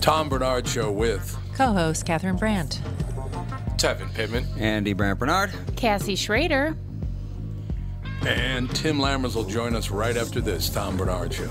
Tom Barnard Show with Co host Catherine Brandt. Tevin Pittman Andy Brandt Bernard. Cassie Schrader. and Tim Lammers will join us right after this Tom Barnard Show.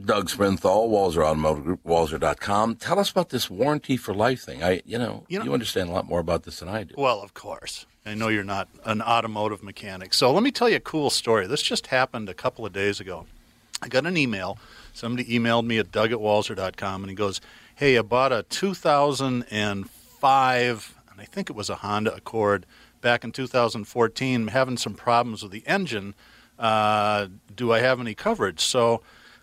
Doug Sprinthal, Walser Automotive Group, Walser.com. Tell us about this warranty for life thing. I, you know, You you, understand a lot more about this than I do. Well, of course. I know you're not an automotive mechanic. So let me tell you a cool story. This just happened a couple of days ago. I got an email. Somebody emailed me at doug at walser.com and he goes, Hey, I bought a 2005, and I think it was a Honda Accord back in 2014, having some problems with the engine. Uh, do I have any coverage? So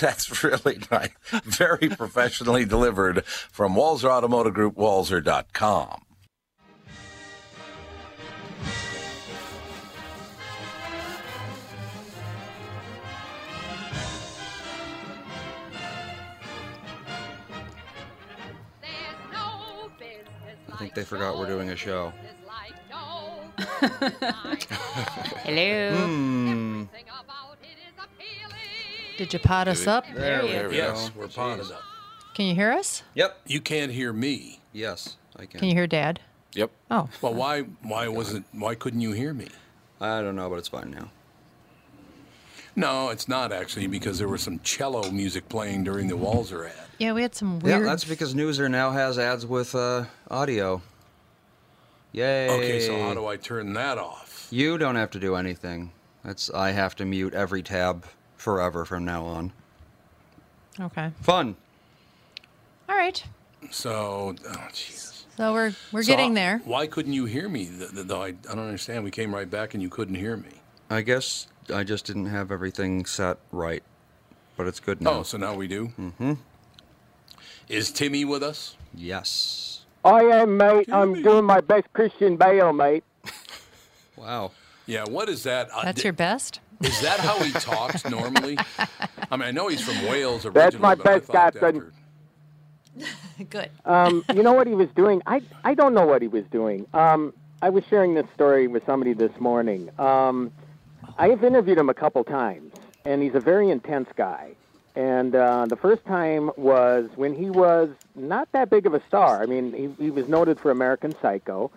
That's really nice. Very professionally delivered from Walser Automotive Group, Walser.com. I think they forgot we're doing a show. Hello. Hmm. Did you pot us up? There, you we Yes, go. we're potted up. Can you hear us? Yep. You can't hear me. Yes, I can. Can you hear Dad? Yep. Oh, Well, why why wasn't why couldn't you hear me? I don't know, but it's fine now. No, it's not actually because there was some cello music playing during the Walser ad. yeah, we had some weird. Yeah, that's because Newser now has ads with uh, audio. Yay. Okay, so how do I turn that off? You don't have to do anything. That's I have to mute every tab forever from now on. Okay. Fun. All right. So, oh Jesus. So we're we're So getting how- there. Why couldn't you hear me? Th- th- Though I, I don't understand. We came right back and you couldn't hear me. I guess I just didn't have everything set right, but it's good now. Oh, so now we do. Mm-hmm. Is Timmy with us? Yes. I am, mate. I'm doing my best Christian Bale, mate. Wow. Yeah. What is that? Uh, That's di- your best. Is that how he talks normally? I mean, I know he's from Wales originally. That's my but best thought Captain. after- Good. Um, you know what he was doing? I I don't know what he was doing. Um, I was sharing this story with somebody this morning. Um, I have interviewed him a couple times, and he's a very intense guy. And uh, the first time was when he was not that big of a star. I mean, he, he was noted for American Psycho.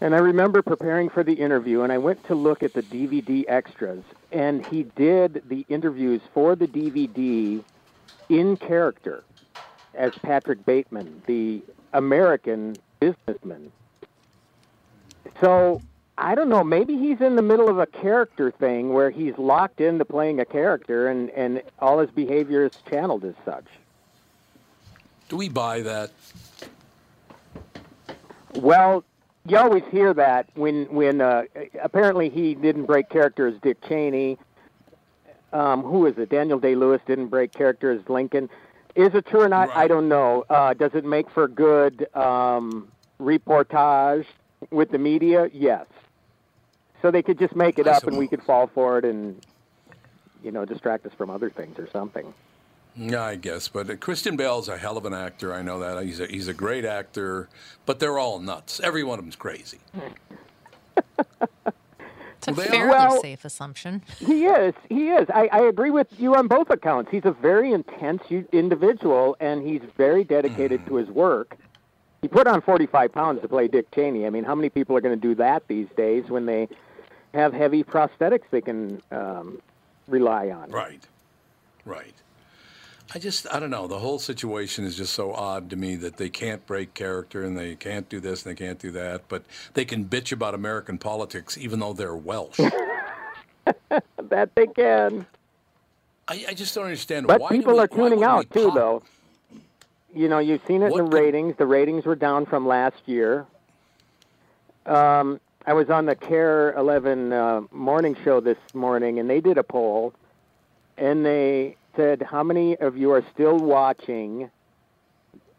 And I remember preparing for the interview, and I went to look at the DVD extras, and he did the interviews for the DVD in character as Patrick Bateman, the American businessman. So I don't know. Maybe he's in the middle of a character thing where he's locked into playing a character, and and all his behavior is channeled as such. Do we buy that? Well, you always hear that when when uh, apparently he didn't break character as Dick Cheney. Um, who is it? Daniel Day Lewis didn't break character as Lincoln. Is it true or not? I don't know. Uh, does it make for good um, reportage with the media? Yes. So they could just make it I up, and we could fall for it, and you know, distract us from other things or something. Yeah, I guess. But uh, Christian Bale's a hell of an actor. I know that. He's a, he's a great actor, but they're all nuts. Every one of them's crazy. It's a They fairly Well- safe assumption. He is. He is. I, I agree with you on both accounts. He's a very intense individual, and he's very dedicated to his work. He put on 45 pounds to play Dick Cheney. I mean, how many people are going to do that these days when they have heavy prosthetics they can um, rely on? Right. Right. I just, I don't know. The whole situation is just so odd to me that they can't break character and they can't do this and they can't do that, but they can bitch about American politics even though they're Welsh. That they can. I, I just don't understand But why. people we- are tuning out too, pop- though. You know, you've seen it in What the could- ratings. The ratings were down from last year. Um, I was on the KARE 11 uh, morning show this morning, and they did a poll, and they said, "How many of you are still watching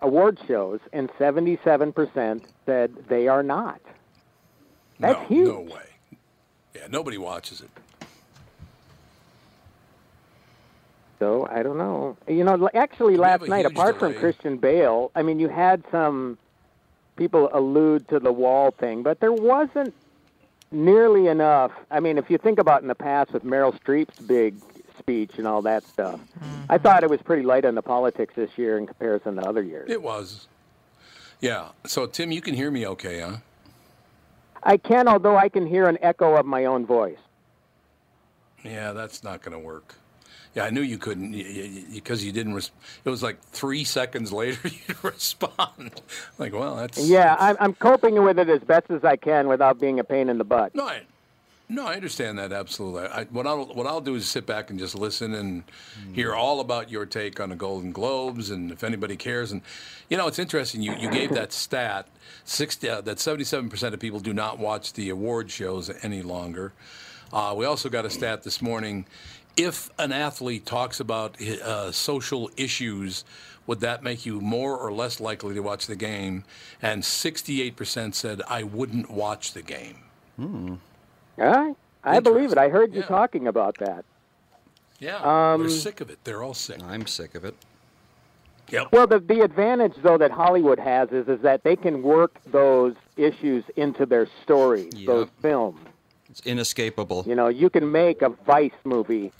award shows?" And 77% said they are not. That's no, huge. No way. Yeah, nobody watches it. So I don't know. You know, actually, last night, apart from. Christian Bale, I mean, you had some people allude to the wall thing, but there wasn't nearly enough. I mean, if you think about in the past with Meryl Streep's big speech and all that stuff, mm-hmm. I thought it was pretty light on the politics this year in comparison to other years. It was. Yeah. So, Tim, you can hear me okay, huh? I can, although I can hear an echo of my own voice. Yeah, that's not going to work. Yeah, I knew you couldn't because you didn't. Res- it was like three seconds later you respond. Like, well, that's Yeah, I'm, I'm coping with it as best as I can without being a pain in the butt. No, I, no, I understand that absolutely. I, what I'll what I'll do is sit back and just listen and hear all about your take on the Golden Globes, and if anybody cares. And you know, it's interesting. You you gave that stat, sixty uh, that seventy seven percent of people do not watch the award shows any longer. Uh, we also got a stat this morning. If an athlete talks about uh, social issues, would that make you more or less likely to watch the game? And 68% said, I wouldn't watch the game. All right. I believe it. I heard you Yeah. talking about that. Yeah, Um, they're sick of it. They're all sick. I'm sick of it. Yep. Well, the the advantage though that Hollywood has is is that they can work those issues into their stories, Yeah. those films. It's inescapable. You know, you can make a Vice movie,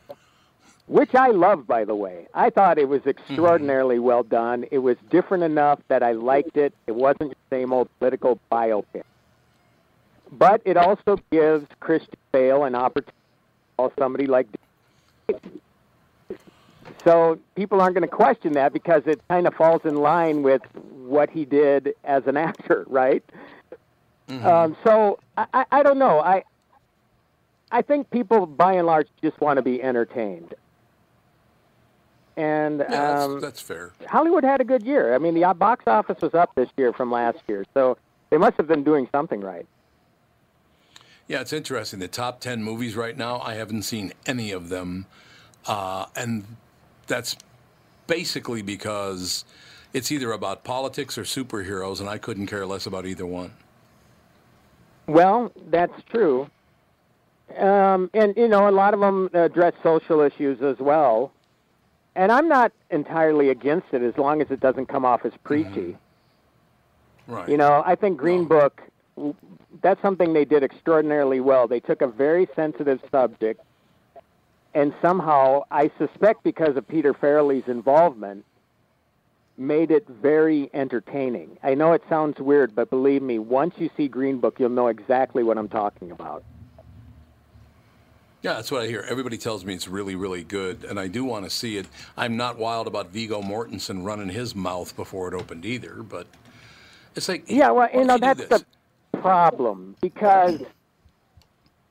which I love, by the way. I thought it was extraordinarily well done. It was different enough that I liked it. It wasn't the same old political biopic. But it also gives Christian Bale an opportunity to call somebody like so people aren't going to question that because it kind of falls in line with what he did as an actor, right? Um, so I, I, don't know. I I think people by and large just want to be entertained. And Yeah, that's, um, that's fair. Hollywood had a good year. I mean, the box office was up this year from last year, so they must have been doing something right. Yeah, it's interesting. The top 10 movies right now, I haven't seen any of them. Uh, and that's basically because it's either about politics or superheroes, and I couldn't care less about either one. Well, that's true. Um, and, you know, a lot of them address social issues as well. And I'm not entirely against it as long as it doesn't come off as preachy. Right. You know, I think Green Book, w- that's something they did extraordinarily well. They took a very sensitive subject, and somehow, I suspect because of Peter Farrelly's involvement, made it very entertaining. I know it sounds weird, but believe me, once you see Green Book, you'll know exactly what I'm talking about. Yeah, that's what I hear. Everybody tells me it's really, really good, and I do want to see it. I'm not wild about Viggo Mortensen running his mouth before it opened either, but it's like Yeah, well, you know that's this? the problem because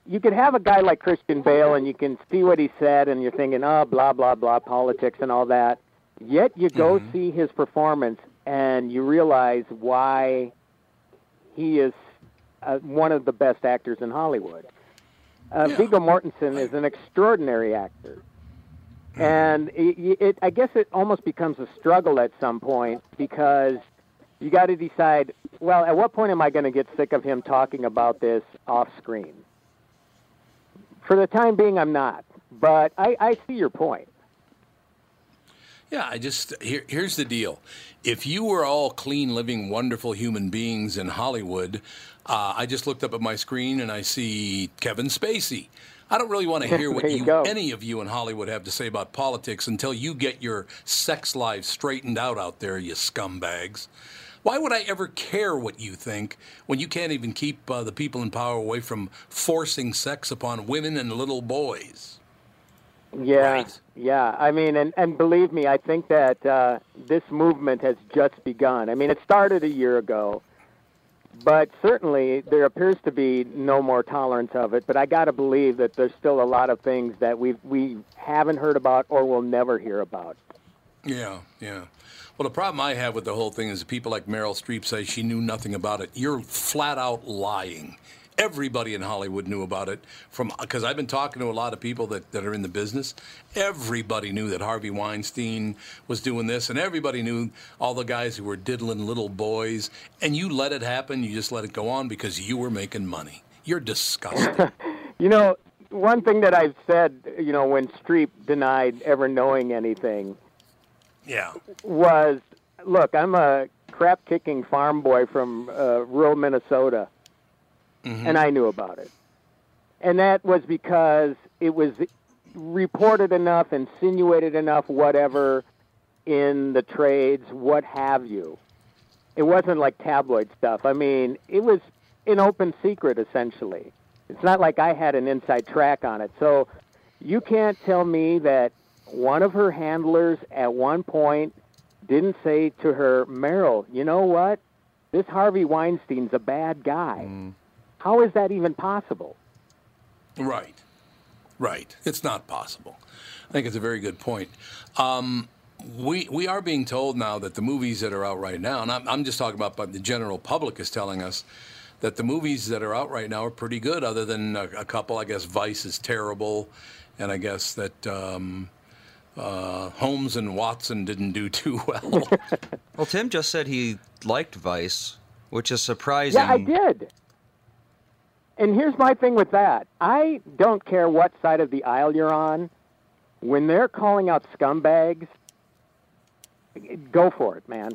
you could have a guy like Christian Bale and you can see what he said and you're thinking, oh, blah blah blah, politics and all that. Yet you go Mm-hmm. see his performance and you realize why he is uh, one of the best actors in Hollywood. Uh, Yeah. Viggo Mortensen is an extraordinary actor. And it, it, I guess it almost becomes a struggle at some point because you got to decide well, at what point am I going to get sick of him talking about this off screen? For the time being, I'm not. But I, I see your point. Yeah, I just here, here's the deal. If you were all clean, living, wonderful human beings in Hollywood, uh, I just looked up at my screen and I see Kevin Spacey. I don't really want to hear what you you, any of you in Hollywood have to say about politics until you get your sex lives straightened out out there, you scumbags. Why would I ever care what you think when you can't even keep uh, the people in power away from forcing sex upon women and little boys? Yeah, Right. yeah. I mean, and and believe me, I think that uh, this movement has just begun. I mean, it started a year ago, but certainly there appears to be no more tolerance of it. But I got to believe that there's still a lot of things that we we haven't heard about or will never hear about. Yeah, yeah. Well, the problem I have with the whole thing is people like Meryl Streep say she knew nothing about it. You're flat out lying. Everybody in Hollywood knew about it from because I've been talking to a lot of people that, that are in the business. Everybody knew that Harvey Weinstein was doing this, and everybody knew all the guys who were diddling little boys. And you let it happen. You just let it go on because you were making money. You're disgusting. You know, one thing that I've said, you know, when Streep denied ever knowing anything, yeah. was look, I'm a crap kicking farm boy from uh, rural Minnesota, and I knew about it. And that was because it was reported enough, insinuated enough, whatever, in the trades, what have you. It wasn't like tabloid stuff. I mean, it was an open secret, essentially. It's not like I had an inside track on it. So you can't tell me that one of her handlers at one point didn't say to her, Meryl, you know what? This Harvey Weinstein's a bad guy. How is that even possible? Right. Right. It's not possible. I think it's a very good point. Um, we we are being told now that the movies that are out right now, and I'm, I'm just talking about, but the general public is telling us that the movies that are out right now are pretty good. Other than a, a couple, I guess Vice is terrible, and I guess that um, uh, Holmes and Watson didn't do too well. Well, Tim just said he liked Vice, which is surprising. Yeah, I did. And here's my thing with that. I don't care what side of the aisle you're on. When they're calling out scumbags, go for it, man.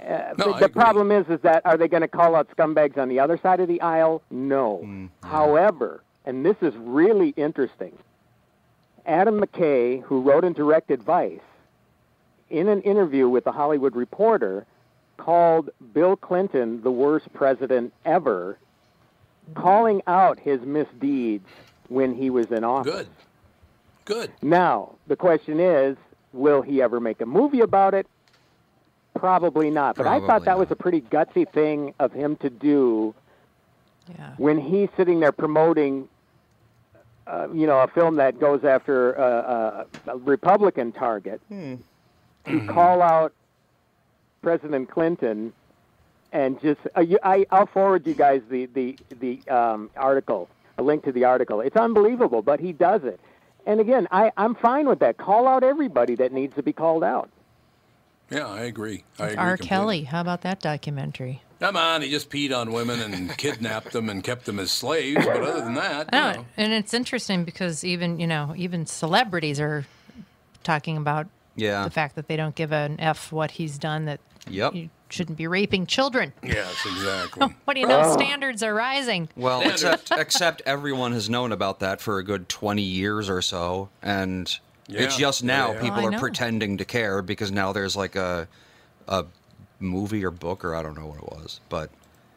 Uh, No, the I the problem is, is that are they going to call out scumbags on the other side of the aisle? No. However, and this is really interesting, Adam McKay, who wrote and directed Vice, in an interview with the Hollywood Reporter, called Bill Clinton the worst president ever, calling out his misdeeds when he was in office. good. Good. Now, the question is, will he ever make a movie about it? Probably not. But I thought Probably that was a pretty gutsy thing of him to do Yeah. when he's sitting there promoting, uh, you know, a film that goes after uh, a, a Republican target, to call out President Clinton, and just uh, you, I, I'll forward you guys the the the um, article, a link to the article. It's unbelievable, but he does it. And again, I, I'm fine with that. Call out everybody that needs to be called out. Yeah, I agree. I agree. R. completely. Kelly. How about that documentary? Come on, he just peed on women and kidnapped them and kept them as slaves. But other than that, you No, know. and it's interesting because even you know even celebrities are talking about Yeah. the fact that they don't give an f what he's done that Yep. you shouldn't be raping children. Yes, exactly. What do you know? Ah. Standards are rising. Well, except except everyone has known about that for a good 20 years or so, and It's just now Yeah, yeah. people Oh, are pretending to care because now there's like a a movie or book or I don't know what it was, but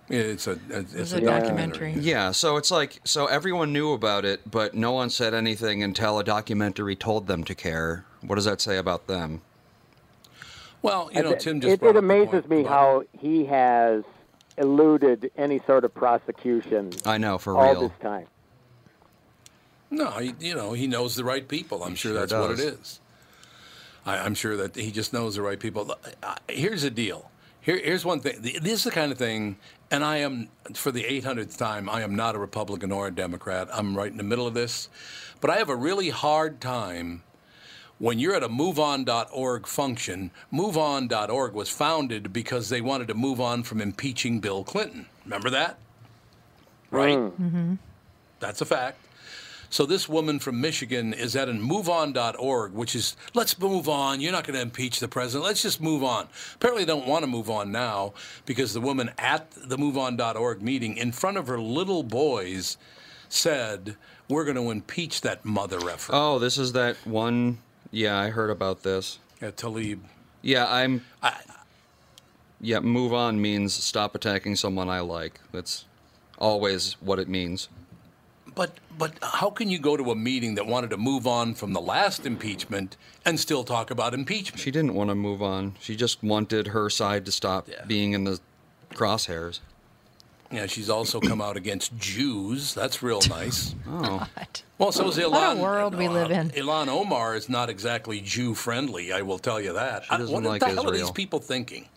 It's a it's, It's a a documentary. yeah. So it's like so everyone knew about it, but no one said anything until a documentary told them to care. What does that say about them? Well, you know, It- Tim just it, it amazes point me about- how he has eluded any sort of prosecution I know for all real. this time. No, he, you know, he knows the right people. I'm sure, sure that's what it does. is. I, I'm sure that he just knows the right people. Here's the deal. Here, here's one thing. This is the kind of thing, and I am, for the 800th time, I am not a Republican or a Democrat. I'm right in the middle of this. But I have a really hard time when you're at a moveon.org function. Moveon.org was founded because they wanted to move on from impeaching Bill Clinton. Remember that? Right? Mm. Mm-hmm. That's a fact. So this woman from Michigan is at a moveon.org, which is let's move on. You're not going to impeach the president. Let's just move on. Apparently, they don't want to move on now because the woman at the moveon.org meeting, in front of her little boys, said, "We're going to impeach that mother effer." Oh, this is that one. Yeah, I heard about this. Yeah, Tlaib. Yeah, I'm. I- yeah, move on means stop attacking someone I like. That's always what it means. But but how can you go to a meeting that wanted to move on from the last impeachment and still talk about impeachment? She didn't want to move on. She just wanted her side to stop Yeah. being in the crosshairs. Yeah, she's also come out against Jews. That's real nice. Oh, Well, so is Ilhan. What a world we uh, live in. Ilhan Omar is not exactly Jew friendly. I will tell you that. She doesn't what like the hell are these people thinking?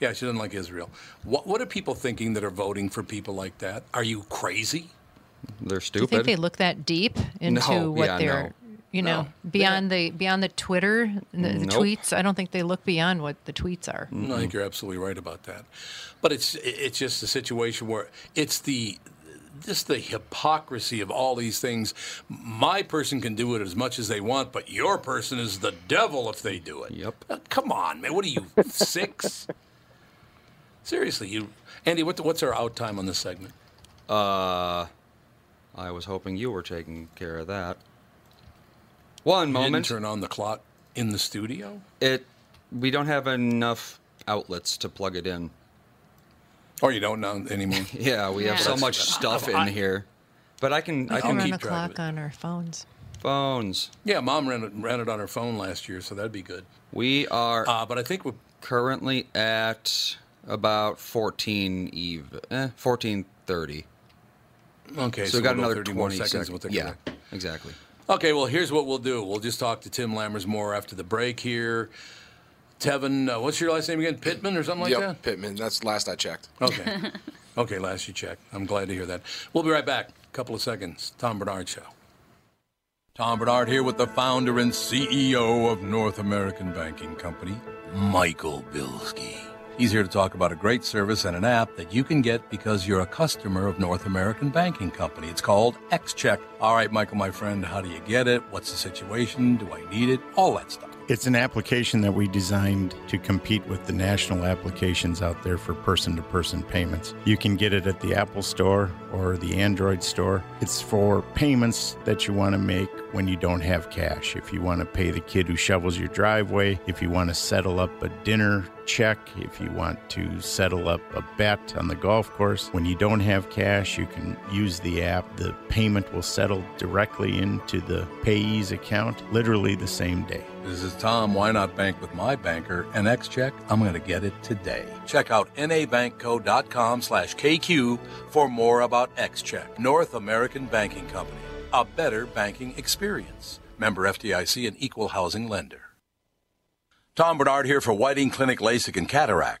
Yeah, she doesn't like Israel. What What are people thinking that are voting for people like that? Are you crazy? They're stupid. Do you think they look that deep into No, what yeah, they're, no. you know, No. beyond the beyond the Twitter, the, the Nope. tweets? I don't think they look beyond what the tweets are. No, I think you're absolutely right about that. But it's it's just a situation where it's the just the hypocrisy of all these things. My person can do it as much as they want, but your person is the devil if they do it. Yep. Uh, come on, man. What are you six? Seriously, you, Andy. What, what's our out time on this segment? Uh, I was hoping you were taking care of that. One You moment. didn't turn on the clock in the studio. It. We don't have enough outlets to plug it in. Or you don't know anymore. Yeah, we have so much stuff in here. But I can. I can can run keep a track clock on our phones. phones. yeah, mom ran it, ran it on her phone last year, so that'd be good. We are Uh, but I think we're currently at about 14 eve. Eh, 14:30. Okay. So, we got we'll another 30 20 seconds. seconds. We'll yeah, break. exactly. Okay, well, here's what we'll do. We'll just talk to Tim Lammers more after the break here. Tevin, uh, what's your last name again? Pittman or something like yep, that? Pittman. That's last I checked. Okay. okay, last you checked. I'm glad to hear that. We'll be right back. A couple of seconds. Tom Barnard Show. Tom Barnard here with the founder and CEO of North American Banking Company, Michael Bilski. He's here to talk about a great service and an app that you can get because you're a customer of North American Banking Company. It's called XCheck. All right, Michael, my friend, how do you get it? What's the situation? Do I need it? All that stuff. It's an application that we designed to compete with the national applications out there for person to person payments. You can get it at the Apple Store or the Android Store. It's for payments that you want to make when you don't have cash. If you want to pay the kid who shovels your driveway, if you want to settle up a dinner check, if you want to settle up a bet on the golf course, when you don't have cash, you can use the app. The payment will settle directly into the payee's account literally the same day. This is Tom. Why not bank with my banker? An X-Check. I'm going to get it today. Check out nabankco.com slash KQ for more about X-Check. North American Banking Company. A better banking experience. Member FDIC and equal housing lender. Tom Barnard here for Whiting Clinic LASIK and Cataract.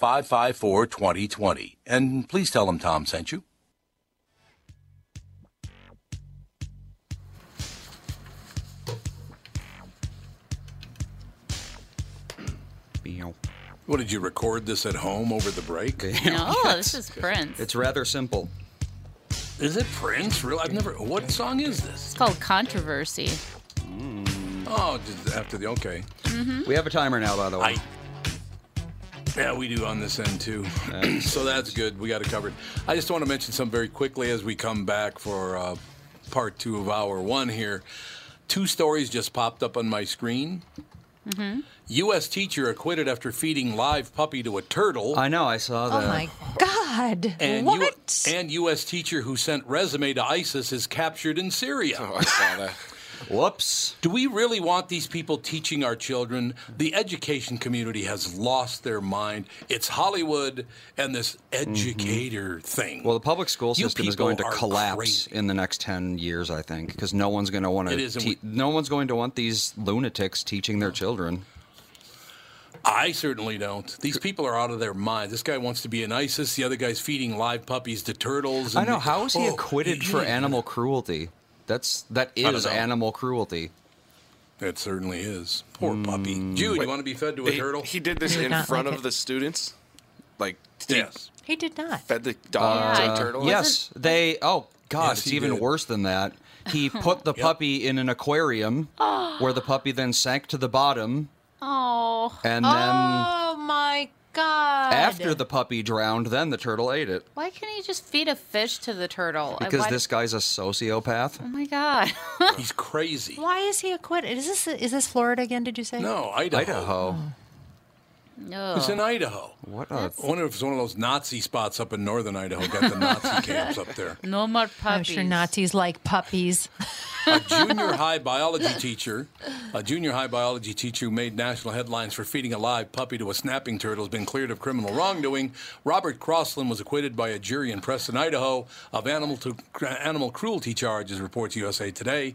855-554-2020. And please tell them Tom sent you. What did you record this at home over the break? No, this is Prince. It's rather simple. Is it Prince? Real? I've never. What song is this? It's called Controversy. Oh, just after the okay. Mm-hmm. We have a timer now, by the way. I. Yeah, we do on this end too. so that's good. We got it covered. I just want to mention some very quickly as we come back for uh, part two of hour one here. Two stories just popped up on my screen. U.S. teacher acquitted after feeding live puppy to a turtle. I know, I saw that. Oh my God! and what? U- and U.S. teacher who sent resume to ISIS is captured in Syria. Oh, I saw that. Whoops. Do we really want these people teaching our children? The education community has lost their mind. It's Hollywood and this educator thing. Mm-hmm. Well, the public school system is going to collapse crazy. in the next 10 years, I think, because no one's going to want to te- no one's going to want these lunatics teaching their children. I certainly don't. These people are out of their mind. This guy wants to be an ISIS. The other guy's feeding live puppies to turtles. I know, how is he Oh, acquitted for animal cruelty? That's that don't is know. animal cruelty. It certainly is. Poor Mm. puppy. Jude, you want to be fed to a He, turtle? he did this He did in front like of it. the students. Like yes. He did not. fed the dog Yeah. to turtle. Yes, they. Oh God, Yes, it's even did. worse than that. He put the Yep. puppy in an aquarium, where the puppy then sank to the bottom, Oh, and then oh my God! after the puppy drowned, then the turtle ate it why can't he just feed a fish to the turtle? because Why- this guy's a sociopath. Oh my God! He's crazy. Why is he acquitted? Is this is this Florida again? Did you say? No, Idaho. Idaho. no. It's in Idaho. What a I wonder if it's one of those Nazi spots up in northern Idaho. Got the Nazi camps up there. No more I'm puppies. sure Nazis like puppies. a junior high biology teacher, a junior high biology teacher who made national headlines for feeding a live puppy to a snapping turtle has been cleared of criminal wrongdoing. Robert Crosland was acquitted by a jury in Preston, Idaho, of animal to, animal cruelty charges, reports USA Today.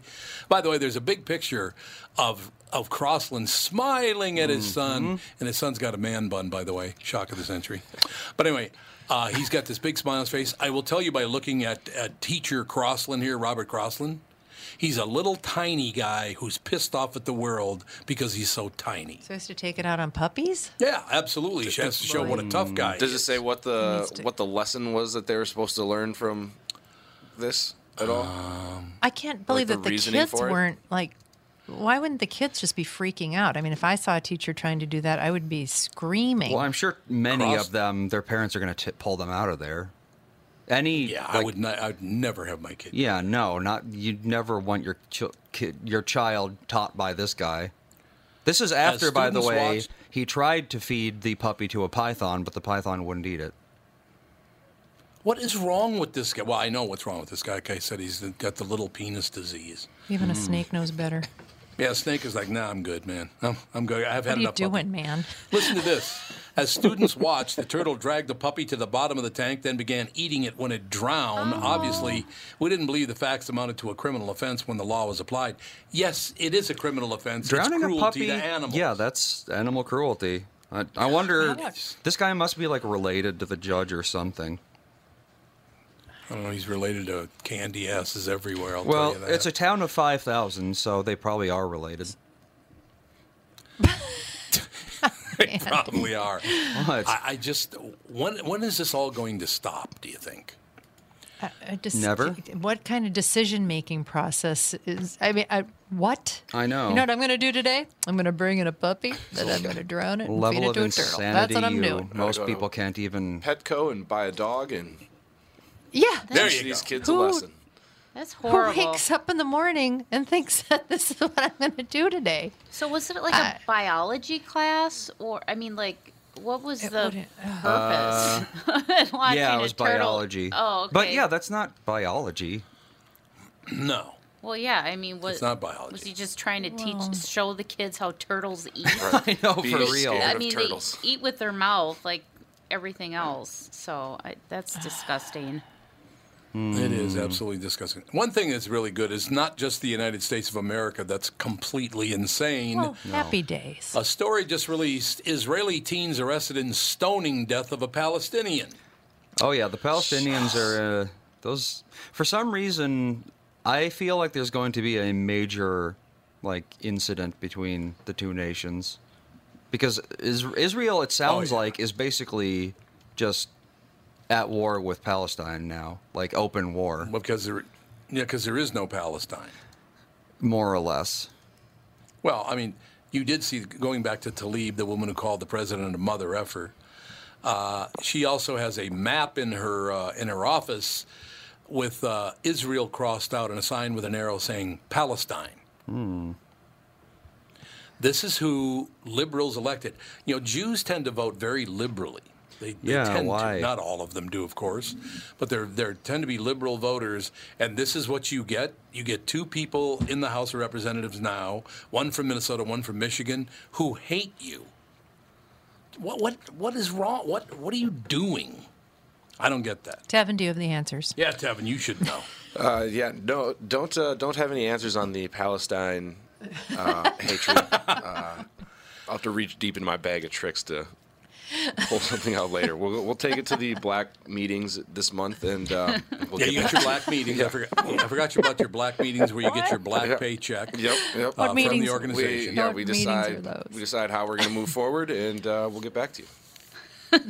By the way, there's a big picture of of Crosland smiling at his son, and his son's got a man bun, by the way, shock of the century. But anyway. Uh, he's got this big smile on his face. I will tell you by looking at, at teacher Crosland here, Robert Crosland. He's a little tiny guy who's pissed off at the world because he's so tiny. Supposed to take it out on puppies? Yeah, absolutely. She has to show what a tough mm, guy Does it is. say what the to- what the lesson was that they were supposed to learn from this at all? Um, I can't believe the that the reasoning kids weren't like. Why wouldn't the kids just be freaking out? I mean, if I saw a teacher trying to do that, I would be screaming. Well, I'm sure many Cross- of them, their parents are going to pull them out of there. Any, Yeah, I would. Not, I'd never have my kid. Yeah, no, not you'd never want your ch- kid, your child taught by this guy. This is after, by the way, watched- he tried to feed the puppy to a python, but the python wouldn't eat it. What is wrong with this guy? Well, I know what's wrong with this guy. Like I said, he's got the little penis disease. Even Hmm. a snake knows better. Yeah, Snake is like, nah, I'm good, man. I'm, I'm good. I've had enough. What are you enough. puppy." doing, man? Listen to this. As students watched, the turtle dragged the puppy to the bottom of the tank, then began eating it when it drowned. Oh. Obviously, we didn't believe the facts amounted to a criminal offense when the law was applied. Yes, it is a criminal offense. Drowning it's a puppy, to animals. yeah, that's animal cruelty. I, I wonder, much? this guy must be like related to the judge or something. I don't know. He's related to candy asses everywhere. I'll Well, tell you that. it's a town of five thousand, so they probably are related. they probably are. What? I, I just when when is this all going to stop? Do you think? I, I just, Never? What kind of decision making process is? I mean, I, what? I know. You know what I'm going to do today? I'm going to bring in a puppy, then I'm going to drown it and feed Level it of to a turtle. insanity That's what I'm doing. most people to can't even. Petco and buy a dog and Yeah. There teach you these go. kids Who- a lesson. That's horrible. Who horrible. wakes up in the morning and thinks that this is what I'm going to do today? So was it like a uh, biology class, or I mean, like, what was It the wouldn't- uh, purpose? Uh, Watching yeah, it was turtle- biology. Oh, okay. But yeah, that's not biology. No. Well, yeah. I mean, what It's not biology. was he just trying to teach, Well- show the kids how turtles eat? I know Be for real. I mean, turtles. they eat with their mouth like everything else. So I, that's disgusting. It is absolutely disgusting. One thing that's really good is not just the United States of America that's completely insane. Well, happy days. A story just released Israeli teens arrested in stoning death of a Palestinian. Oh yeah, the Palestinians are uh, those. For some reason, I feel like there's going to be a major like incident between the two nations because is, Israel, it sounds yeah. like, is basically just at war with Palestine now, like open war, Because there, yeah, because there is no Palestine. more or less. Well, I mean, you did see going back to Tlaib, the woman who called the president a mother effer. Uh, she also has a map in her uh, in her office with uh, Israel crossed out and a sign with an arrow saying Palestine. This is who liberals elected. You know, Jews tend to vote very liberally. They, they Yeah, tend why? to. Not all of them do, of course, but they're they tend to be liberal voters. And this is what you get: you get two people in the House of Representatives now, one from Minnesota, one from Michigan, who hate you. What what what is wrong? What what are you doing? I don't get that. Tevin, do you have the answers? Yeah, Tevin, you should know. Uh, yeah, no, don't uh, don't have any answers on the Palestine uh, hatred. Uh, I'll have to reach deep in my bag of tricks to pull something out later. We'll we'll take it to the black meetings this month, and uh, we'll Yeah, get you got your black meetings. I forgot. I forgot about your black meetings where you get your black Yep. paycheck. Yep, yep. uh, from meetings? the We, organization. yeah, What we decide we decide how we're going to move forward, and uh, we'll get back to you.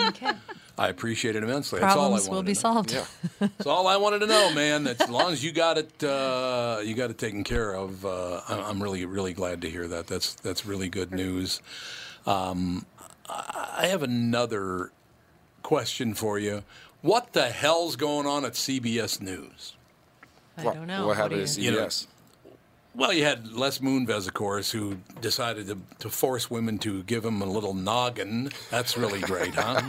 Okay. I appreciate it immensely. That's all I Problems wanted will be to know. solved. Yeah. That's all I wanted to know, man. That's, as long as you got it, uh, you got it taken care of. Uh, I- I'm really, really glad to hear that. That's that's really good news. Um, I I have another question for you. What the hell's going on at CBS News? I don't know. What happened do to you- You know, Well, you had Les Moonves, of course, who decided to, to force women to give him a little noggin. That's really great, huh?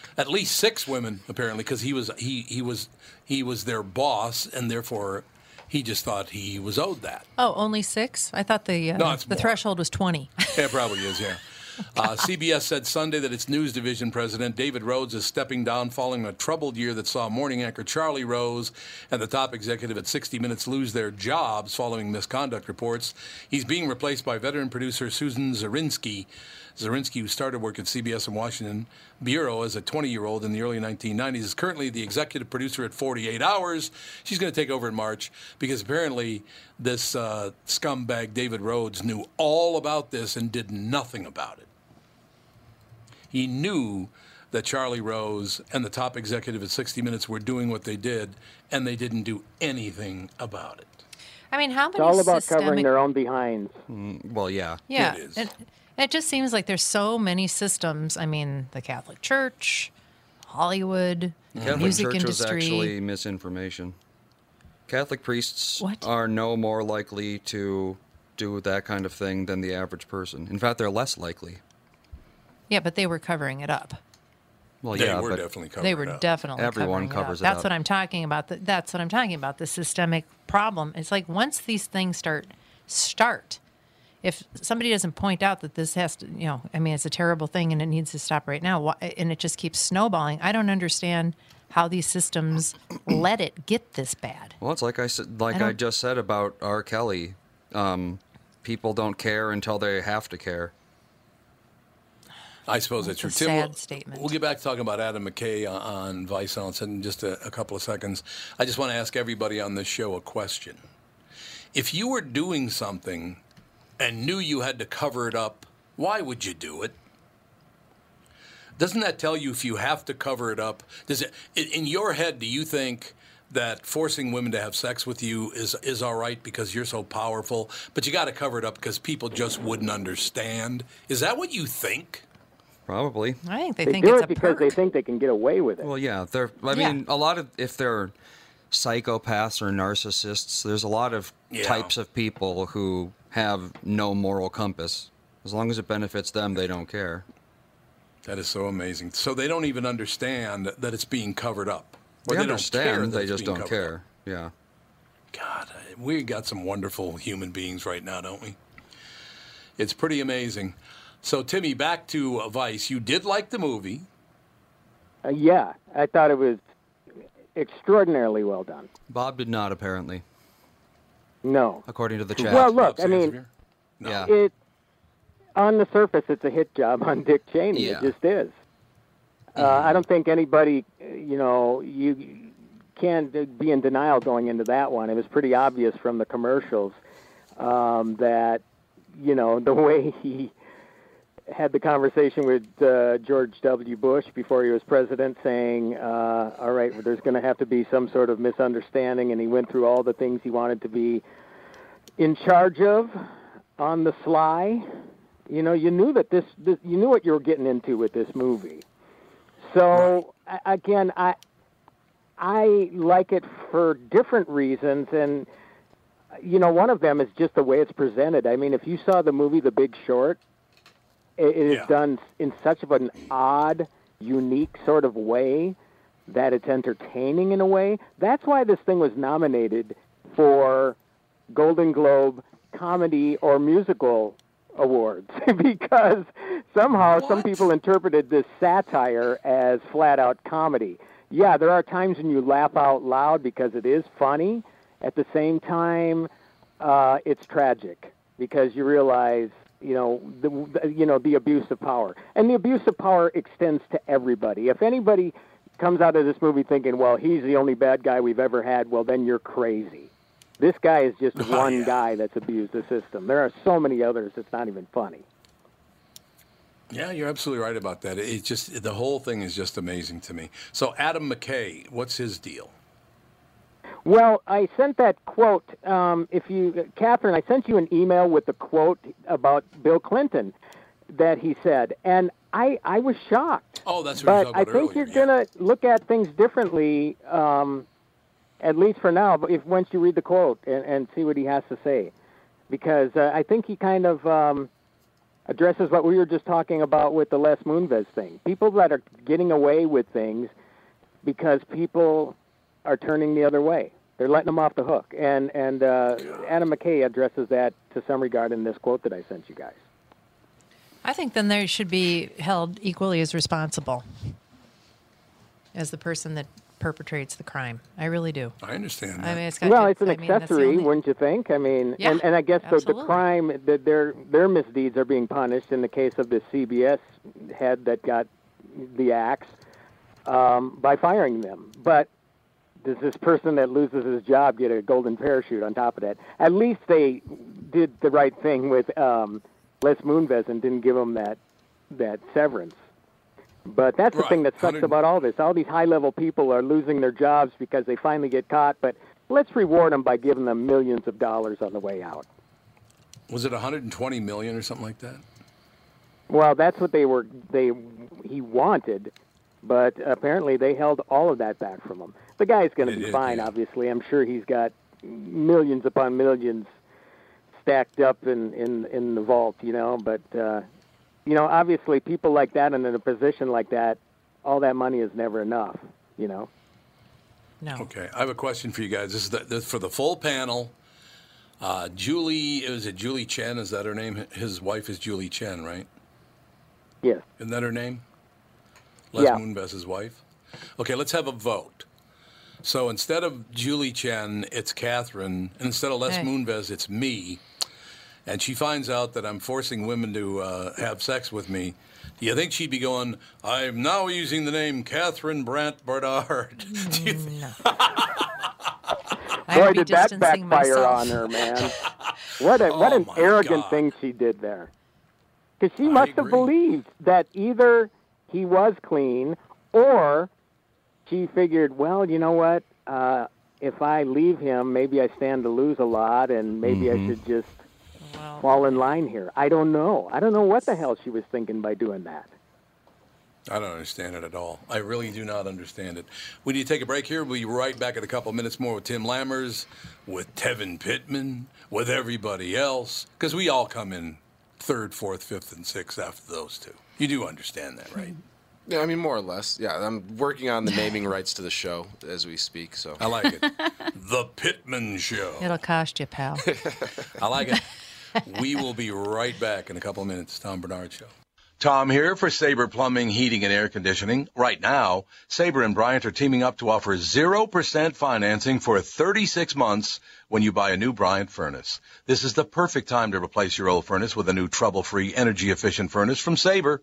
At least six women, apparently, because he was he he was he was their boss, and therefore he just thought he was owed that. Oh, only six? I thought the uh, No, it's the more. threshold was twenty. Yeah, it probably is, yeah. Uh, CBS said Sunday that its news division president, David Rhodes, is stepping down following a troubled year that saw morning anchor Charlie Rose and the top executive at 60 Minutes lose their jobs following misconduct reports. He's being replaced by veteran producer Susan Zirinsky. Zirinsky, who started work at CBS in Washington Bureau as a 20 year old in the early 1990s, is currently the executive producer at 48 Hours. She's going to take over in March because apparently this uh, scumbag David Rhodes knew all about this and did nothing about it. He knew that Charlie Rose and the top executive at 60 Minutes were doing what they did, and they didn't do anything about it. I mean, how many? It's all about systemic? covering their own behinds. Mm, well, yeah. yeah, It is. It, it just seems like there's so many systems. I mean, the Catholic Church, Hollywood, mm-hmm. the Catholic music Church was industry. actually misinformation. Catholic priests What? are no more likely to do that kind of thing than the average person. In fact, they're less likely. Yeah, but they were covering it up. Well, They yeah, were but definitely covering it up. they were it up. definitely Everyone covering covers it it up. That's up. what I'm talking about. That's what I'm talking about. The systemic problem. It's like once these things start start, if somebody doesn't point out that this has to, you know, I mean, it's a terrible thing and it needs to stop right now, and it just keeps snowballing. I don't understand how these systems let it get this bad. well, it's like I said, like I I, just said about R. Kelly. Um, people don't care until they have to care. I suppose that's, That's true. a Tim, sad we'll, statement. We'll get back to talking about Adam McKay on, on Vice Silence in just a, a couple of seconds. I just want to ask everybody on this show a question. If you were doing something and knew you had to cover it up, why would you do it? Doesn't that tell you if you have to cover it up? Does it in- in your head? Do you think that forcing women to have sex with you is is all right because you're so powerful, but you got to cover it up because people just wouldn't understand? Is that what you think? Probably. I think they, They think do it's it a because perk. they think they can get away with it. Well, yeah, they're. I Yeah. mean, a lot of if they're psychopaths or narcissists, there's a lot of Yeah. types of people who have no moral compass. As long as it benefits them, they don't care. That is so amazing. So they don't even understand that it's being covered up. Or They don't understand, they just don't care. up. Yeah. God, we got some wonderful human beings right now, don't we? It's pretty amazing. So, Timmy, back to Vice. You did like the movie. Uh, yeah, I thought it was extraordinarily well done. Bob did not, apparently, No. according to the chat. Well, look, Bob I mean, Sansevier? yeah. it on the surface, it's a hit job on Dick Cheney. Yeah. It just is. Uh, I don't think anybody, uh, you know, you can't be in denial going into that one. It was pretty obvious from the commercials um, that, you know, the way he had the conversation with uh, George W. Bush before he was president, saying, uh, "All right, well, there's going to have to be some sort of misunderstanding," and he went through all the things he wanted to be in charge of on the sly. You know, you knew that this, this you knew what you were getting into with this movie. So again, I I like it for different reasons, and you know, one of them is just the way it's presented. I mean, if you saw the movie The Big Short, it, it is Yeah. done in such of an odd, unique sort of way that it's entertaining in a way. That's why this thing was nominated for Golden Globe comedy or musical awards because somehow some people interpreted this satire as flat out comedy. Yeah, there are times when you laugh out loud because it is funny. At the same time, uh, it's tragic because you realize, you know, the, you know the abuse of power, and the abuse of power extends to everybody. If anybody comes out of this movie thinking, well, he's the only bad guy we've ever had, well, then you're crazy. This guy is just Oh, one yeah. guy that's abused the system. There are so many others. It's not even funny. Yeah, you're absolutely right about that. It's just the whole thing is just amazing to me. So, Adam McKay, what's his deal? Well, I sent that quote. Um, if you, Catherine, I sent you an email with the quote about Bill Clinton that he said, and I, I was shocked. Oh, that's what But I think about you're earlier. going to look at things differently, um, at least for now. But if once you read the quote and, and see what he has to say, because uh, I think he kind of um, addresses what we were just talking about with the Les Moonves thing. People that are getting away with things because people are turning the other way. They're letting them off the hook. And and uh, Adam McKay addresses that to some regard in this quote that I sent you guys. I think then they should be held equally as responsible as the person that perpetrates the crime. I really do. I understand. That. I mean, it's got Well, to- it's an I mean, accessory, only- wouldn't you think? I mean, Yeah, and, and I guess the, the crime, that their their misdeeds are being punished. In the case of the CBS head that got the axe um, by firing them, but does this person that loses his job get a golden parachute on top of that? At least they did the right thing with um, Les Moonves and didn't give him that that severance. But that's the thing that sucks Hundred- about all this. All these high-level people are losing their jobs because they finally get caught. But let's reward them by giving them millions of dollars on the way out. Was it 120 million or something like that? Well, that's what they were. They he wanted, but apparently they held all of that back from him. The guy's going to be did, fine. yeah. Obviously, I'm sure he's got millions upon millions stacked up in in in the vault. You know, but uh, you know, obviously, people like that and in a position like that, all that money is never enough. You know. No. Okay, I have a question for you guys. This is the, this for the full panel. Uh, Julie, is it Julie Chen? Is that her name? His wife is Julie Chen, right? Yes. Isn't that her name? Les Yeah. Moonves' wife. Okay, let's have a vote. So instead of Julie Chen, it's Catherine, and instead of Les Hey. Moonves, it's me. And she finds out that I'm forcing women to uh, have sex with me. Do you think she'd be going, I'm now using the name Catherine Brandt Bardard? Do you think- I Boy, would be did that backfire myself. on her, man. What a what Oh, an arrogant God. thing she did there. Because she I must have believed that either he was clean or she figured, well, you know what? Uh, if I leave him, maybe I stand to lose a lot, and maybe Mm-hmm. I should just Well, fall in line here. I don't know. I don't know what the hell she was thinking by doing that. I don't understand it at all. I really do not understand it. We need to take a break here. We'll be right back in a couple of minutes more with Tim Lammers, with Tevin Pittman, with everybody else, because we all come in third, fourth, fifth, and sixth after those two. You do understand that, right? Yeah, I mean more or less. Yeah, I'm working on the naming rights to the show as we speak. So I like it. the Pittman Show. It'll cost you, pal. I like it. we will be right back in a couple of minutes. Tom Barnard Show. Tom here for Sabre Plumbing, Heating, and Air Conditioning. Right now, Sabre and Bryant are teaming up to offer 0% financing for 36 months when you buy a new Bryant furnace. This is the perfect time to replace your old furnace with a new trouble-free, energy-efficient furnace from Sabre.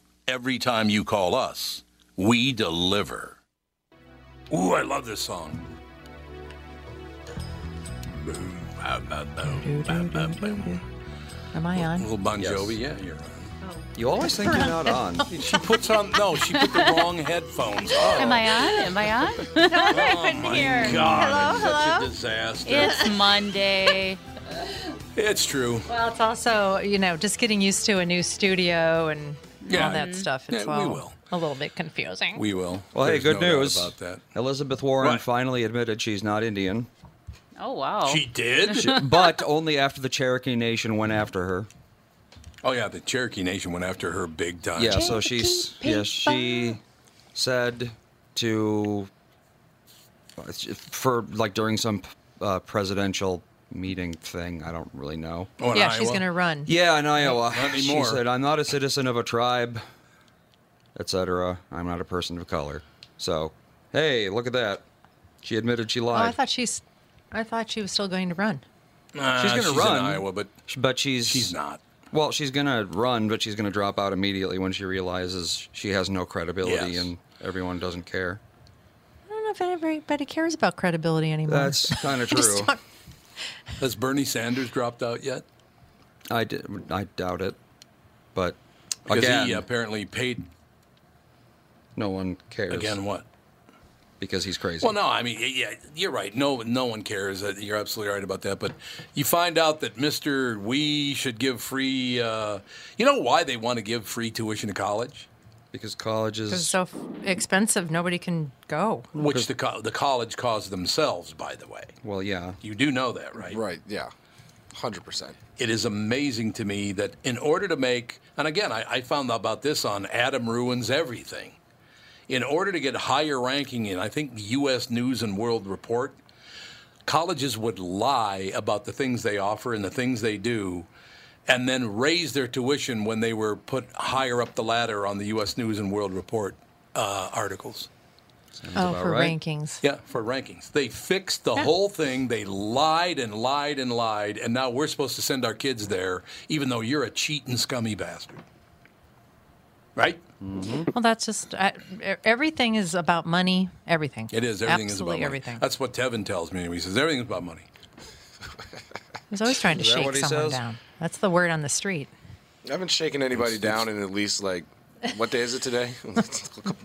Every time you call us, we deliver. Ooh, I love this song. Am I on? Little Bon Yes. Jovi, yeah, you're on. You always think you're not on. She puts on no, she put the wrong headphones on. Am I on? Am I on? Oh my Here. God, Hello, it's hello. such a disaster. It's Monday. It's true. Well, it's also, you know, just getting used to a new studio and Yeah. all that stuff. It's Yeah, we will. a little bit confusing. We will. Well, hey, good no doubt news. about that. Elizabeth Warren Right. finally admitted she's not Indian, Oh wow. She did. She- but only after the Cherokee Nation went after her. oh yeah, the Cherokee Nation went after her big time. Yeah, so she's yeah she said to for like during some uh, presidential meeting thing. I don't really know. Oh, in yeah, she's Iowa? going to run. Yeah, in Iowa, Not she said, "I'm not a citizen of a tribe, etc. I'm not a person of color." So, hey, look at that. She admitted she Oh, lied. I thought she's. I thought she was still going to run. Nah, she's gonna run in. Iowa, but but she's she's not. Well, she's gonna run, but she's gonna drop out immediately when she realizes she has no credibility Yes. and everyone doesn't care. I don't know if anybody cares about credibility anymore. That's kind of Just true. Has Bernie Sanders dropped out yet? I, d- I doubt it, but Because again, he apparently paid no one cares. again what? because he's crazy. Well, no, I mean, yeah, you're right. No, no one cares. Uh, You're absolutely right about that. But you find out that Mister We should give free. Uh, you know why they want to give free tuition to college? Because college is It's so f- expensive, nobody can go. Which the co- the college caused themselves, by the way. well, yeah. You do know that, right? Right. Yeah. Hundred percent. It is amazing to me that in order to make, and again, I, I found out about this on Adam Ruins Everything. In order to get higher ranking in, I think, the U.S. News and World Report, colleges would lie about the things they offer and the things they do, and then raise their tuition when they were put higher up the ladder on the U.S. News and World Report uh, articles. Oh, for right. rankings. Yeah, for rankings. They fixed the whole thing. They lied and lied and lied, and now we're supposed to send our kids there, even though you're a cheating, scummy bastard. Right? Well, that's just I, e- everything is about money. Everything. It is. Everything Absolutely is about money. everything. That's what Tevin tells me. He says everything's about money. He's always trying to shake someone says? down. That's the word on the street. I haven't shaken anybody down in at least like what day is it today?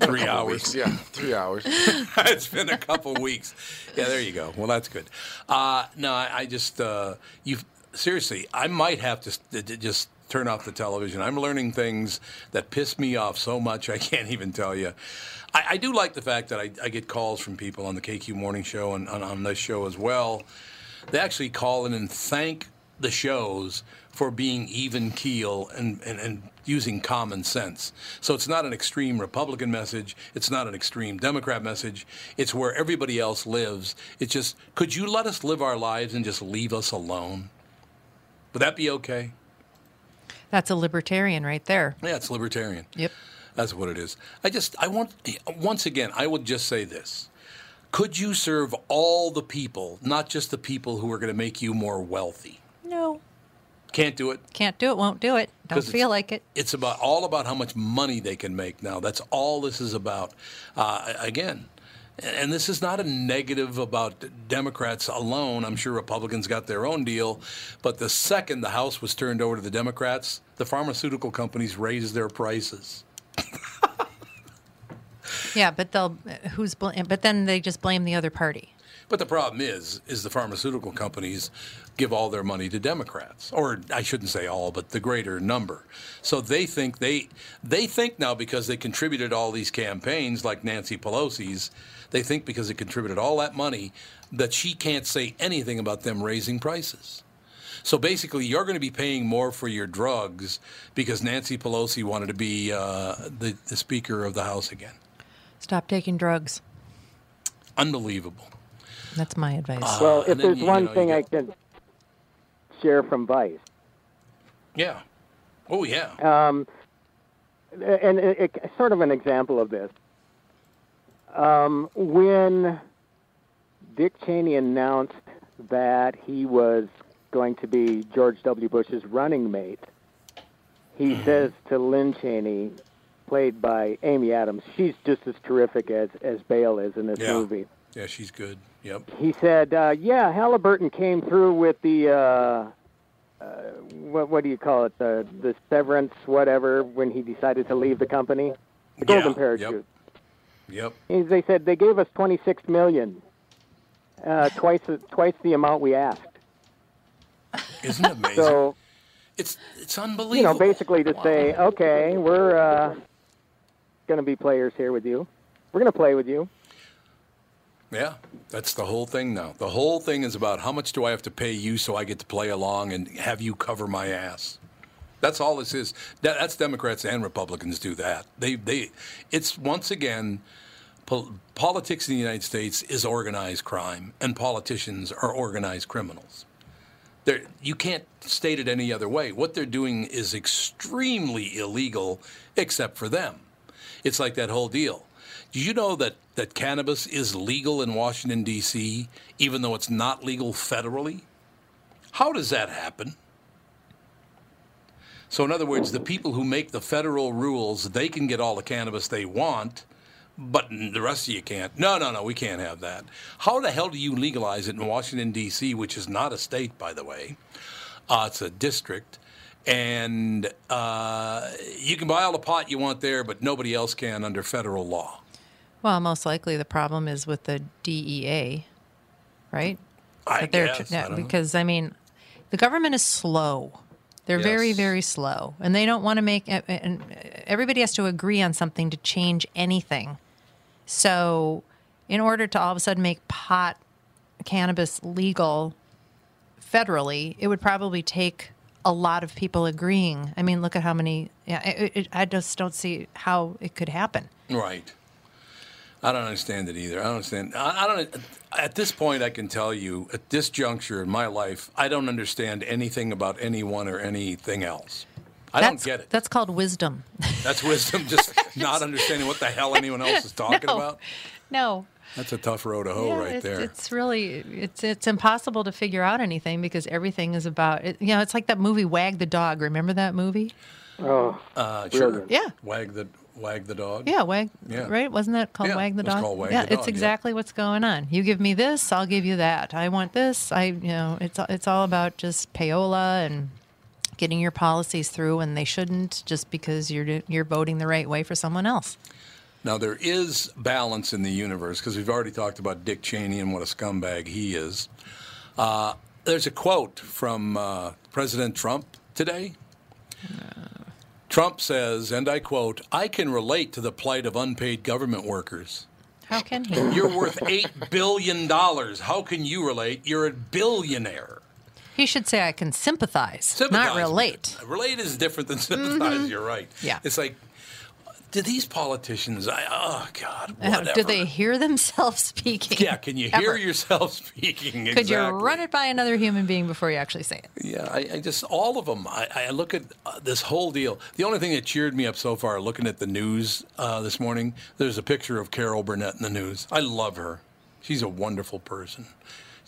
Three hours. weeks. Yeah, three hours. it's been a couple weeks. Yeah, there you go. Well, that's good. Uh, no, I, I just uh, you seriously. I might have to s- to- to just turn off the television. I'm learning things that piss me off so much I can't even tell you. I, I do like the fact that I, I get calls from people on the KQ Morning Show and on, on this show as well. They actually call in and thank the shows for being even keel and, and, and using common sense. So it's not an extreme Republican message. It's not an extreme Democrat message. It's where everybody else lives. It's just, could you let us live our lives and just leave us alone? Would that be okay? That's a libertarian right there. Yeah, it's libertarian. Yep. That's what it is. I just, I want, once again, I would just say this. Could you serve all the people, not just the people who are going to make you more wealthy? No. Can't do it. Can't do it, won't do it. Don't feel like it. It's about all about how much money they can make now. That's all this is about. Uh, again, and this is not a negative about Democrats alone. I'm sure Republicans got their own deal, but the second the House was turned over to the Democrats, the pharmaceutical companies raised their prices. Yeah, but they'll who's bl- but then they just blame the other party. But the problem is, is the pharmaceutical companies give all their money to Democrats, or I shouldn't say all, but the greater number. So they think they they think now because they contributed all these campaigns, like Nancy Pelosi's, they think because they contributed all that money that she can't say anything about them raising prices. So basically, you're going to be paying more for your drugs because Nancy Pelosi wanted to be uh, the, the Speaker of the House again. Stop taking drugs. Unbelievable. That's my advice. well, if there's you- you one know, you thing I can share from Vice, Yeah. Oh yeah. um, and it, it, sort of an example of this. Um, when Dick Cheney announced that he was going to be George W. Bush's running mate, he Mm-hmm. says to Lynne Cheney, played by Amy Adams, she's just as terrific as, as Bale is in this Yeah. movie. Yeah, she's good. Yep. He said, uh, "Yeah, Halliburton came through with the uh, uh, what, what do you call it? The the severance, whatever. When he decided to leave the company, the golden Yeah, parachute. Yep. And They said they gave us twenty six million, uh, twice twice the amount we asked. Isn't it amazing? So it's it's unbelievable. you know, basically to say, okay, we're uh, going to be players here with you. We're going to play with you. Yeah, that's the whole thing now. The whole thing is about how much do I have to pay you so I get to play along and have you cover my ass. That's all this is. That's Democrats and Republicans do that. They they it's once again pol- politics in the United States is organized crime and politicians are organized criminals. They're, you can't state it any other way. What they're doing is extremely illegal, except for them. It's like that whole deal. Do you know that, that cannabis is legal in Washington, D.C., even though it's not legal federally? How does that happen? So, in other words, the people who make the federal rules, they can get all the cannabis they want, but the rest of you can't. No, no, no, we can't have that. How the hell do you legalize it in Washington, D.C., which is not a state, by the way? Uh, it's a district. And uh, you can buy all the pot you want there, but nobody else can under federal law. Well, most likely the problem is with the DEA, right? I guess, I don't know. because I mean, the government is slow. They're very, very slow, and they don't want to make. And everybody has to agree on something to change anything. So, in order to all of a sudden make pot, cannabis legal federally, it would probably take a lot of people agreeing. I mean, look at how many. Yeah, it, it, I just don't see how it could happen. Right. I don't understand it either. I don't understand. I, I don't. At this point, I can tell you, at this juncture in my life, I don't understand anything about anyone or anything else. I that's, don't get it. That's called wisdom. That's wisdom, just not understanding what the hell anyone else is talking No. about. No. That's a tough road to hoe Yeah, right it's, there. It's really it's it's impossible to figure out anything because everything is about it, you know it's like that movie Wag the Dog. Remember that movie? Oh, uh, sure. Yeah. Wag the wag the dog. Yeah, Wag. Yeah. Right? Wasn't that called Yeah, Wag the Dog? called Wag yeah, the it's Dog, yeah. exactly what's going on. You give me this, I'll give you that. I want this. I you know it's it's all about just payola and getting your policies through, and they shouldn't just because you're you're voting the right way for someone else. Now there is balance in the universe because we've already talked about Dick Cheney and what a scumbag he is. Uh, there's a quote from uh, President Trump today. Trump says, and I quote, "I can relate to the plight of unpaid government workers." How can he? You're worth eight billion dollars. How can you relate? You're a billionaire. He should say I can sympathize, Sympathize not relate. Relate is different than sympathize. You're right. Yeah. It's like, do these politicians? I, oh God, Uh, whatever. Do they hear themselves speaking? Yeah, can you hear Ever? yourself speaking? Could you Exactly. run it by another human being before you actually say it? Yeah, I, I just all of them. I, I look at uh, this whole deal. The only thing that cheered me up so far, looking at the news uh, this morning, there's a picture of Carol Burnett in the news. I love her. She's a wonderful person.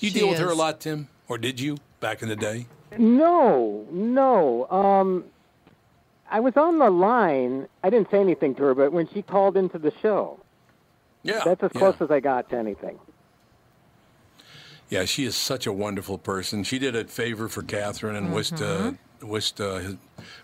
You She deal with her a lot, Tim, or did you back in the day? No, no. Um, I was on the line. I didn't say anything to her, but when she called into the show, Yeah, that's as yeah. close as I got to anything. Yeah, she is such a wonderful person. She did a favor for Catherine and wished uh, Mm-hmm. wished uh, his,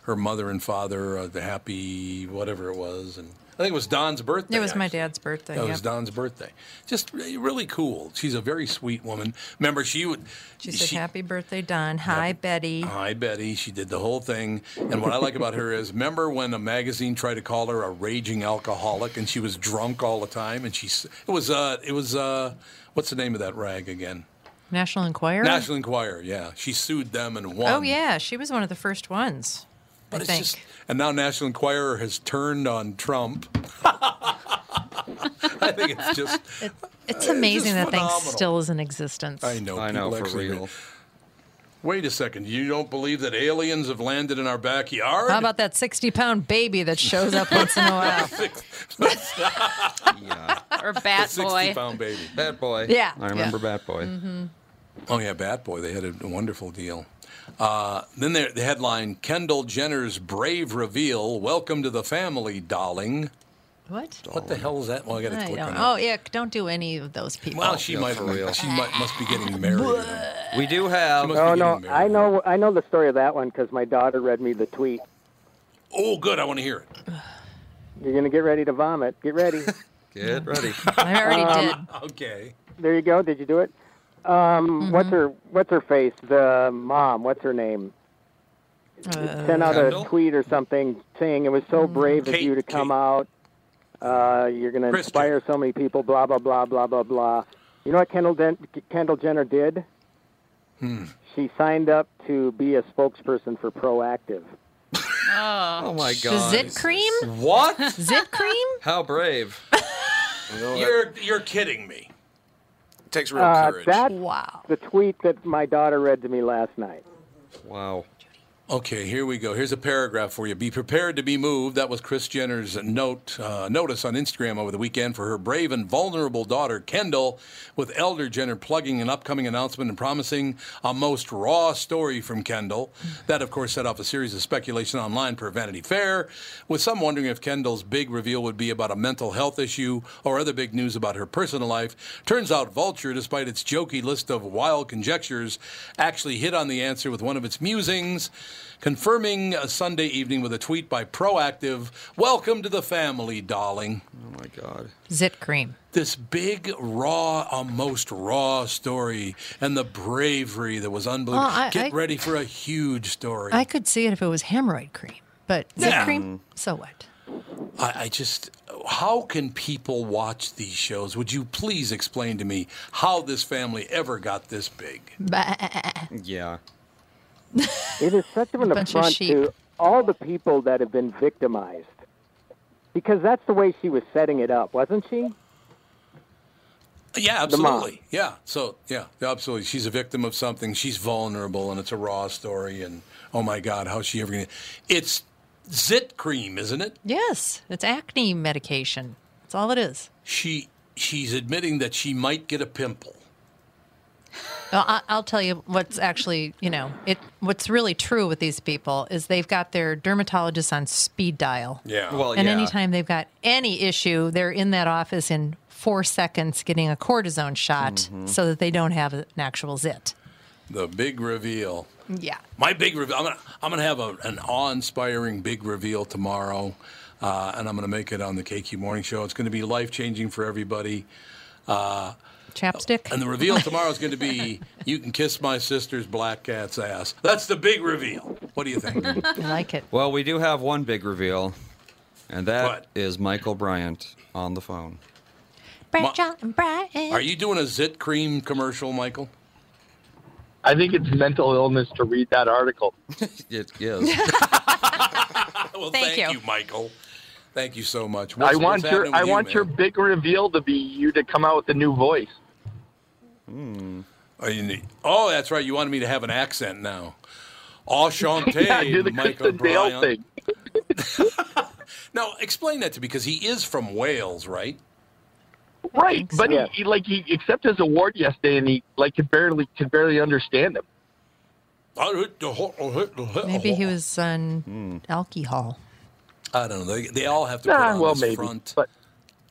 her mother and father uh, the happy whatever it was, and I think it was Don's birthday. It was my dad's birthday. That yep. was Don's birthday. Just really, really cool. She's a very sweet woman. Remember, she would. She said, "Happy birthday, Don. Hi, Betty." Hi, Betty. She did the whole thing. And what I like about her is, remember when a magazine tried to call her a raging alcoholic, and she was drunk all the time, and she it was uh it was uh what's the name of that rag again? National Enquirer. National Enquirer. Yeah, she sued them and won. Oh yeah, she was one of the first ones. But I it's think. just, and now National Enquirer has turned on Trump. I think it's just. It's uh, amazing just that thing still is in existence. I know. I know for real. Wait a second. You don't believe that aliens have landed in our backyard? How about that sixty-pound baby that shows up once in a while? Yeah. Or Bat Sixty Boy. pound baby. Bat Boy. Yeah, I remember yeah. Bat Boy. Mm-hmm. Oh yeah, Bat Boy. They had a wonderful deal. Uh, then there, the headline: Kendall Jenner's brave reveal. Welcome to the family, darling. What? What the hell is that? Well, I got to I click don't. on Oh that. yeah, don't do any of those people. Well, she Yeah, might. for real. She might, must be getting married. We do have. She No, no. I know. I know the story of that one because my daughter read me the tweet. Oh, good. I want to hear it. You're gonna get ready to vomit. Get ready. Get ready. I already Um, did. Okay. there you go. Did you do it? Um, What's her What's her face? The mom. What's her name? Uh, Sent out Kendall? a tweet or something saying it was so brave of you to come Kate. out. Uh, you're going to inspire so many people. Blah blah blah blah blah blah. You know what Kendall Den- Kendall Jenner did? Hmm. She signed up to be a spokesperson for Proactiv. Oh my God. zit cream? What? Zit cream? How brave. You know, that You're you're kidding me. Takes real Uh, courage. that's Wow. the tweet that my daughter read to me last night. Wow. Okay, here we go. Here's a paragraph for you. Be prepared to be moved. That was Kris Jenner's note uh, notice on Instagram over the weekend for her brave and vulnerable daughter Kendall, with Elder Jenner plugging an upcoming announcement and promising a most raw story from Kendall. That, of course, set off a series of speculation online per Vanity Fair, with some wondering if Kendall's big reveal would be about a mental health issue or other big news about her personal life. Turns out Vulture, despite its jokey list of wild conjectures, actually hit on the answer with one of its musings confirming a Sunday evening with a tweet by Proactiv Welcome to the family, darling. Oh my God. Zit cream. This big, raw, almost raw story and the bravery that was unbelievable. Well, I- Get I- ready for a huge story. I could see it if it was hemorrhoid cream, but zit Yeah. cream. Mm. So what? I, I just, how can people watch these shows? Would you please explain to me how this family ever got this big? Bah. Yeah. It is such of an Bunch affront sheep. to all the people that have been victimized. Because that's the way she was setting it up, wasn't she? Yeah, absolutely. Yeah. So, yeah, absolutely. She's a victim of something. She's vulnerable, and it's a raw story. And oh my God, how's she ever going to? It's zit cream, isn't it? yes, it's acne medication. That's all it is. She she's admitting that she might get a pimple. Well, I, I'll tell you what's actually, you know, it. What's really true with these people is they've got their dermatologist on speed dial. Yeah. Well, And yeah. anytime they've got any issue, they're in that office in four seconds getting a cortisone shot Mm-hmm. so that they don't have an actual zit. the big reveal. Yeah. My big reveal. I'm gonna I'm gonna have a, an awe-inspiring big reveal tomorrow, uh, and I'm gonna make it on the KQ Morning Show. It's gonna be life changing for everybody. Chapstick. And the reveal tomorrow is going to be you can kiss my sister's black cat's ass. That's the big reveal. What do you think? I like it. Well, we do have one big reveal, and that is What? Michael Bryant on the phone. Brett Ma- John and Brian. Are you doing a zit cream commercial, Michael? I think it's mental illness to read that article. it is. well, Thank thank, you. you. Michael. Thank you so much. I want your I you, want man? your big reveal to be you to come out with a new voice. Hmm. Oh, you need- oh, that's right. You wanted me to have an accent now. Enchanté, yeah, do the Michael Christian Bale thing. Now, explain that to me because he is from Wales, right? Right, but so. he, he like he accepted his award yesterday, and he like could barely could barely understand him. Maybe he was on alcohol. I don't know. They, they all have to put Nah, on well this maybe, front. but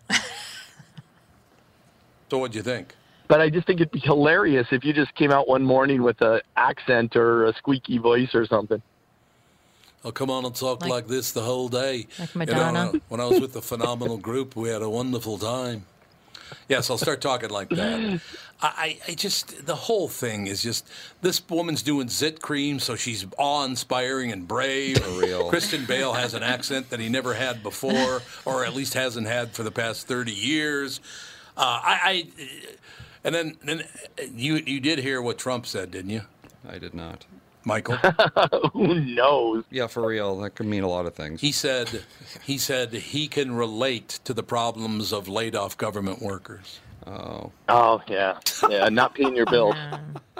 So, what do you think? But I just think it'd be hilarious if you just came out one morning with a accent or a squeaky voice or something. I'll come on and talk Like- like, this the whole day. Like You know, Madonna. uh, when I was with the phenomenal group, we had a wonderful time. Yes, I'll start talking like that. I, I I just the whole thing is just this woman's doing zit cream, so she's awe-inspiring and brave. For real. Christian Bale has an accent that he never had before, or at least hasn't had for the past thirty years. Uh, I, I and then then you you did hear what Trump said, didn't you, I did not. Michael? Who knows? Yeah, for real. That could mean a lot of things. He said he said he can relate to the problems of laid off government workers. oh. Oh yeah, yeah, not paying your bills.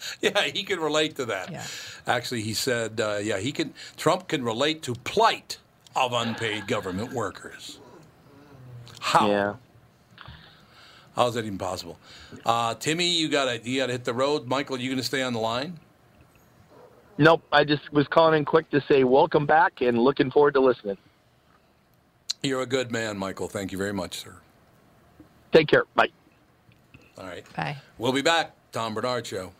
Yeah, he can relate to that. Yeah. Actually, he said, uh, yeah, he can. Trump can relate to plight of unpaid government workers. How? Yeah. How is that even possible? Uh, Timmy, you gotta you gotta hit the road. Michael, you gonna stay on the line? Nope. I just was calling in quick to say welcome back and looking forward to listening. You're a good man, Michael. Thank you very much, sir. Take care. Bye. All right, Bye. we'll be back. Tom Barnard Show.